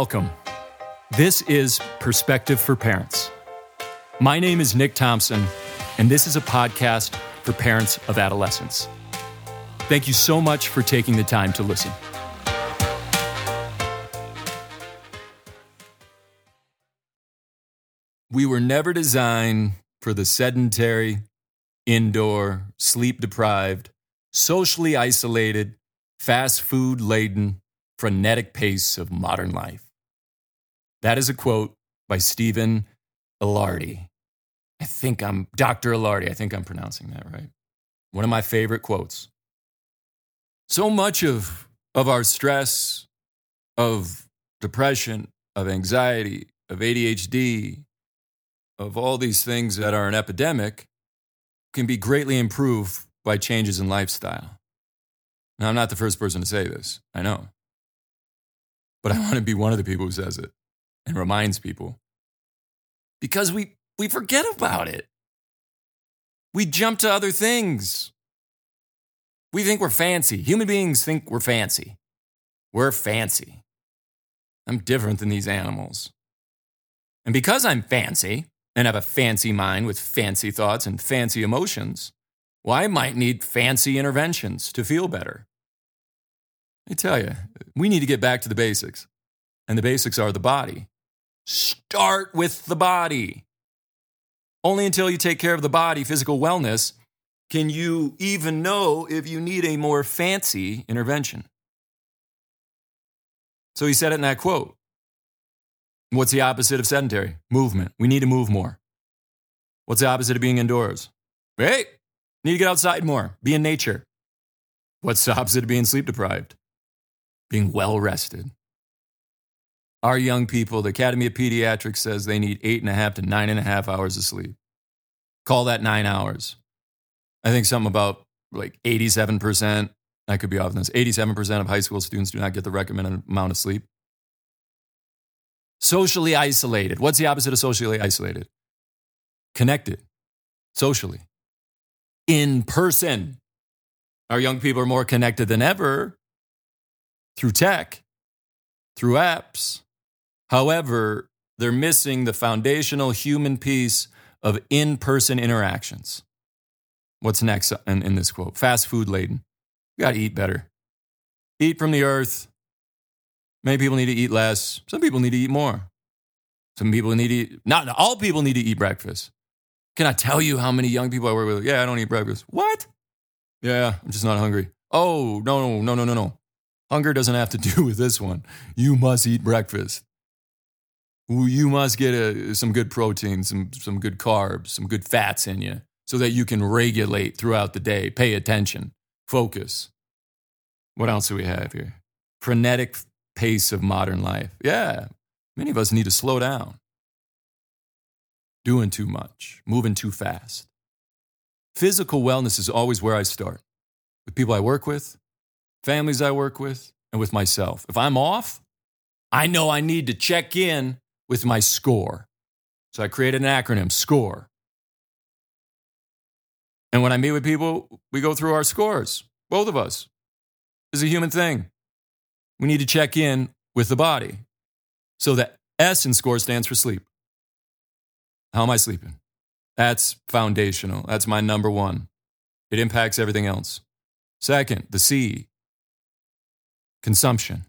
Welcome. This is Perspective for Parents. My name is Nick Thompson, and this is a podcast for parents of adolescents. Thank you so much for taking the time to listen. We were never designed for the sedentary, indoor, sleep deprived, socially isolated, fast food laden, frenetic pace of modern life. That is a quote by Stephen Ilardi. I think I'm Dr. Ilardi. I think I'm pronouncing that right. One of my favorite quotes. So much of, of our stress, of depression, of anxiety, of ADHD, of all these things that are an epidemic can be greatly improved by changes in lifestyle. Now, I'm not the first person to say this, I know. But I want to be one of the people who says it and reminds people because we, we forget about it. We jump to other things. We think we're fancy. Human beings think we're fancy. We're fancy. I'm different than these animals. And because I'm fancy, and have a fancy mind with fancy thoughts and fancy emotions, well, I might need fancy interventions to feel better. I tell you, we need to get back to the basics. And the basics are the body. Start with the body. Only until you take care of the body, physical wellness, can you even know if you need a more fancy intervention. So he said it in that quote What's the opposite of sedentary? Movement. We need to move more. What's the opposite of being indoors? Hey, need to get outside more, be in nature. What's the opposite of being sleep deprived? Being well rested. Our young people, the Academy of Pediatrics says they need eight and a half to nine and a half hours of sleep. Call that nine hours. I think something about like 87%, I could be off on this, 87% of high school students do not get the recommended amount of sleep. Socially isolated. What's the opposite of socially isolated? Connected, socially, in person. Our young people are more connected than ever through tech, through apps. However, they're missing the foundational human piece of in person interactions. What's next in, in, this quote? Fast food laden. You got to eat better. Eat from the earth, Many people need to eat less. Some people need to eat more. Some people need to eat, not all people need to eat breakfast. Can I tell you how many young people I work with? Yeah, I don't eat breakfast. What? Yeah, I'm just not hungry. Oh, no, no, no, no, no, no. Hunger doesn't have to do with this one. You must eat breakfast. You must get a, some good protein, some, some good carbs, some good fats in you so that you can regulate throughout the day. Pay attention, focus. What else do we have here? Frenetic pace of modern life. Yeah, many of us need to slow down. Doing too much, moving too fast. Physical wellness is always where I start with people I work with, families I work with, and with myself. If I'm off, I know I need to check in with my score. So I created an acronym SCORE. And when I meet with people, we go through our scores, both of us. It's a human thing we need to check in with the body. So the S in SCORE stands for sleep. How am I sleeping? That's foundational. That's my number one. It impacts everything else. Second, the C, consumption.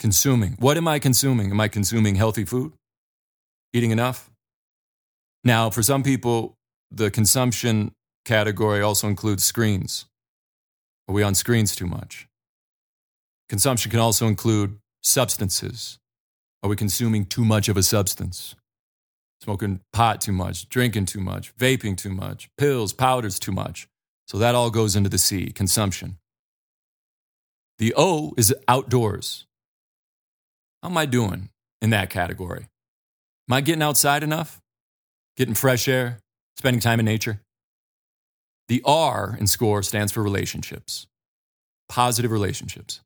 Consuming. What am I consuming? Am I consuming healthy food? Eating enough? Now, for some people, the consumption category also includes screens. Are we on screens too much? Consumption can also include substances. Are we consuming too much of a substance? Smoking pot too much, drinking too much, vaping too much, pills, powders too much. So that all goes into the C, consumption. The O is outdoors. How am I doing in that category? Am I getting outside enough? Getting fresh air? Spending time in nature? The R in SCORE stands for relationships, positive relationships.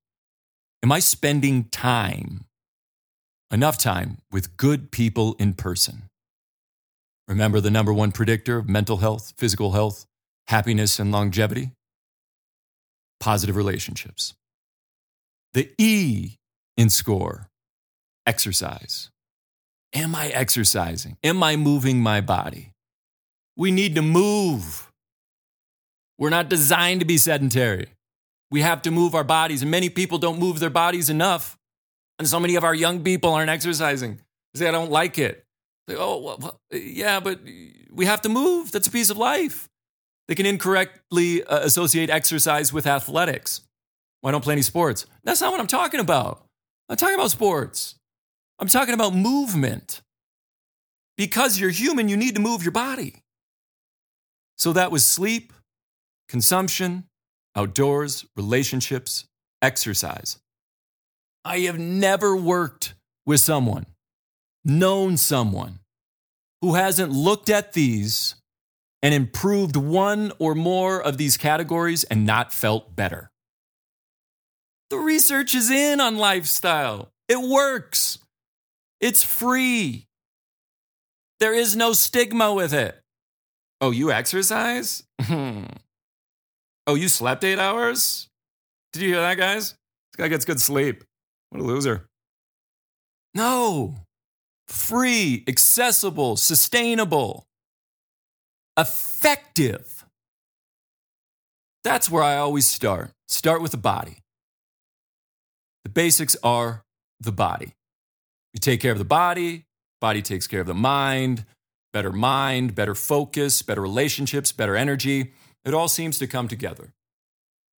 Am I spending time, enough time, with good people in person? Remember the number one predictor of mental health, physical health, happiness, and longevity? Positive relationships. The E in score exercise. Am I exercising? Am I moving my body? We need to move. We're not designed to be sedentary. We have to move our bodies, and many people don't move their bodies enough. And so many of our young people aren't exercising. They say, I don't like it. They, oh, well, yeah, but we have to move. That's a piece of life. They can incorrectly uh, associate exercise with athletics. Why don't play any sports? That's not what I'm talking about. I'm talking about sports. I'm talking about movement. Because you're human, you need to move your body. So that was sleep, consumption, outdoors, relationships, exercise. I have never worked with someone, known someone who hasn't looked at these and improved one or more of these categories and not felt better. The research is in on lifestyle. It works. It's free. There is no stigma with it. Oh, you exercise? oh, you slept eight hours? Did you hear that, guys? This guy gets good sleep. What a loser. No. Free, accessible, sustainable, effective. That's where I always start. Start with the body. The basics are the body. You take care of the body, body takes care of the mind, better mind, better focus, better relationships, better energy. It all seems to come together.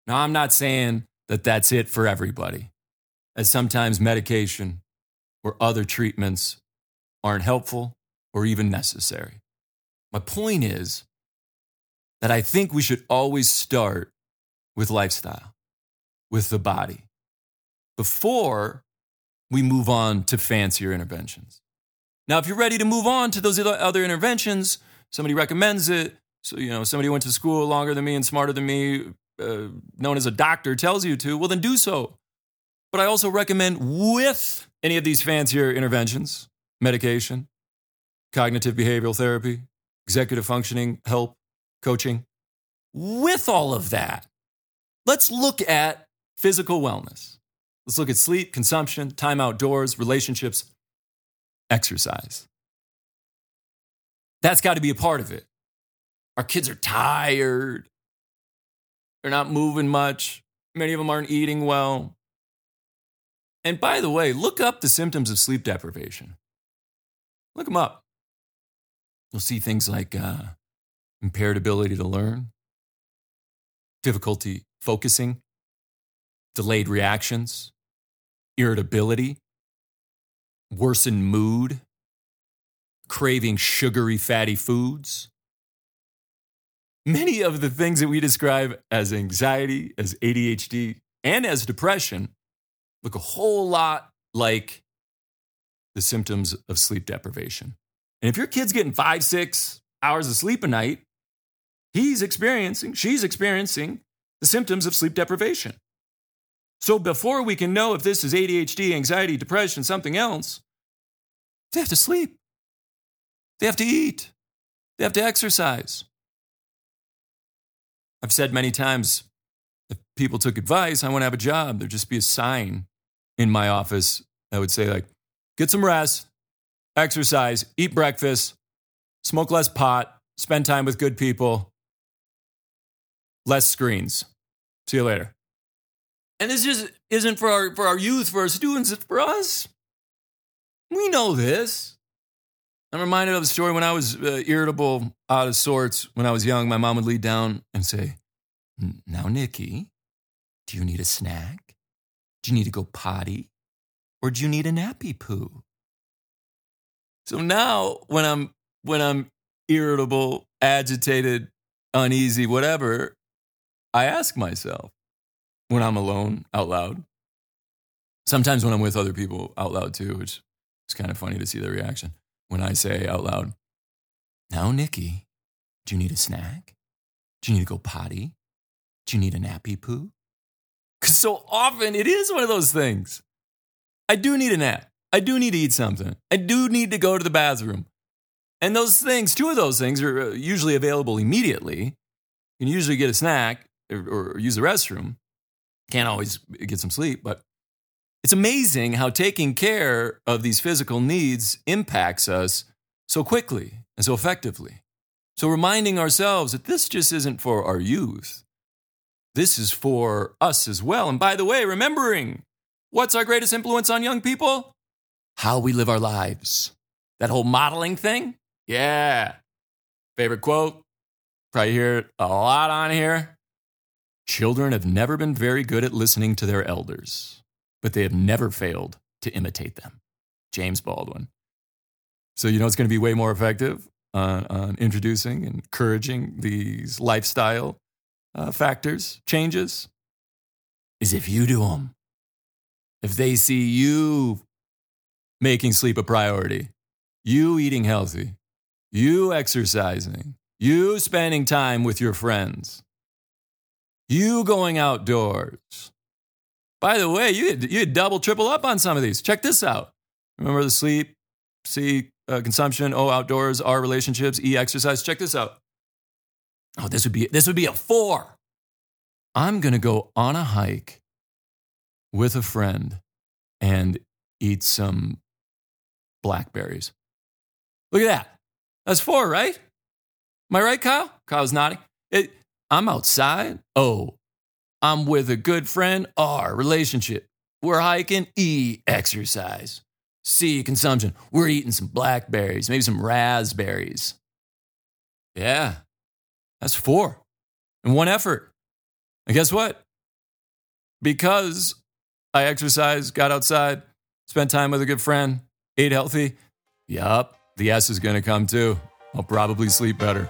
Now, I'm not saying that that's it for everybody, as sometimes medication or other treatments aren't helpful or even necessary. My point is that I think we should always start with lifestyle, with the body before we move on to fancier interventions. Now, if you're ready to move on to those other interventions, somebody recommends it. So, you know, somebody went to school longer than me and smarter than me, uh, known as a doctor, tells you to, well, then do so. But I also recommend with any of these fancier interventions, medication, cognitive behavioral therapy, executive functioning, help, coaching, with all of that, let's look at physical wellness. Let's look at sleep, consumption, time outdoors, relationships, exercise. That's got to be a part of it. Our kids are tired. They're not moving much. Many of them aren't eating well. And by the way, look up the symptoms of sleep deprivation. Look them up. You'll see things like uh, impaired ability to learn, difficulty focusing, delayed reactions, irritability, worsened mood, craving sugary, fatty foods. Many of the things that we describe as anxiety, as ADHD, and as depression look a whole lot like the symptoms of sleep deprivation. And if your kid's getting five, six hours of sleep a night, he's experiencing, she's experiencing the symptoms of sleep deprivation. So before we can know if this is ADHD, anxiety, depression, something else, they have to sleep. They have to eat. They have to exercise. I've said many times if people took advice, I want to have a job, there'd just be a sign in my office that would say, like, get some rest, exercise, eat breakfast, smoke less pot, spend time with good people, less screens. See you later. And this just isn't for our, for our youth, for our students, it's for us. We know this. I'm reminded of a story when I was uh, irritable, out of sorts, when I was young. My mom would lead down and say, Now, Nikki, do you need a snack? Do you need to go potty? Or do you need a nappy poo? So now when I'm when I'm irritable, agitated, uneasy, whatever, I ask myself, when I'm alone out loud. Sometimes when I'm with other people out loud too, which is kind of funny to see their reaction. When I say out loud, Now, Nikki, do you need a snack? Do you need to go potty? Do you need a nappy poo? Because so often it is one of those things. I do need a nap. I do need to eat something. I do need to go to the bathroom. And those things, two of those things are uh, usually available immediately. You can usually get a snack or, or use the restroom. Can't always get some sleep, but It's amazing how taking care of these physical needs impacts us so quickly and so effectively. So, reminding ourselves that this just isn't for our youth, this is for us as well. And by the way, remembering what's our greatest influence on young people? How we live our lives. That whole modeling thing? Yeah. Favorite quote? Probably hear it a lot on here. Children have never been very good at listening to their elders but they have never failed to imitate them. James Baldwin. So, you know, it's going to be way more effective on, on introducing and encouraging these lifestyle uh, factors, changes, is if you do them. If they see you making sleep a priority, you eating healthy, you exercising, you spending time with your friends, you going outdoors, by the way, you you had double, triple up on some of these. Check this out. Remember the sleep, C, uh, consumption, O, outdoors, R, relationships, E, exercise. Check this out. Oh, this would be this would be a four. I'm gonna go on a hike with a friend and eat some blackberries. Look at that. That's four, right? Am I right, Kyle? Kyle's nodding. It, I'm outside. Oh, I'm with a good friend. R, relationship. We're hiking. E, exercise. C, consumption. We're eating some blackberries, maybe some raspberries. Yeah, that's four in one effort. And guess what? Because I exercised, got outside, spent time with a good friend, ate healthy, yup, the S is going to come too. I'll probably sleep better.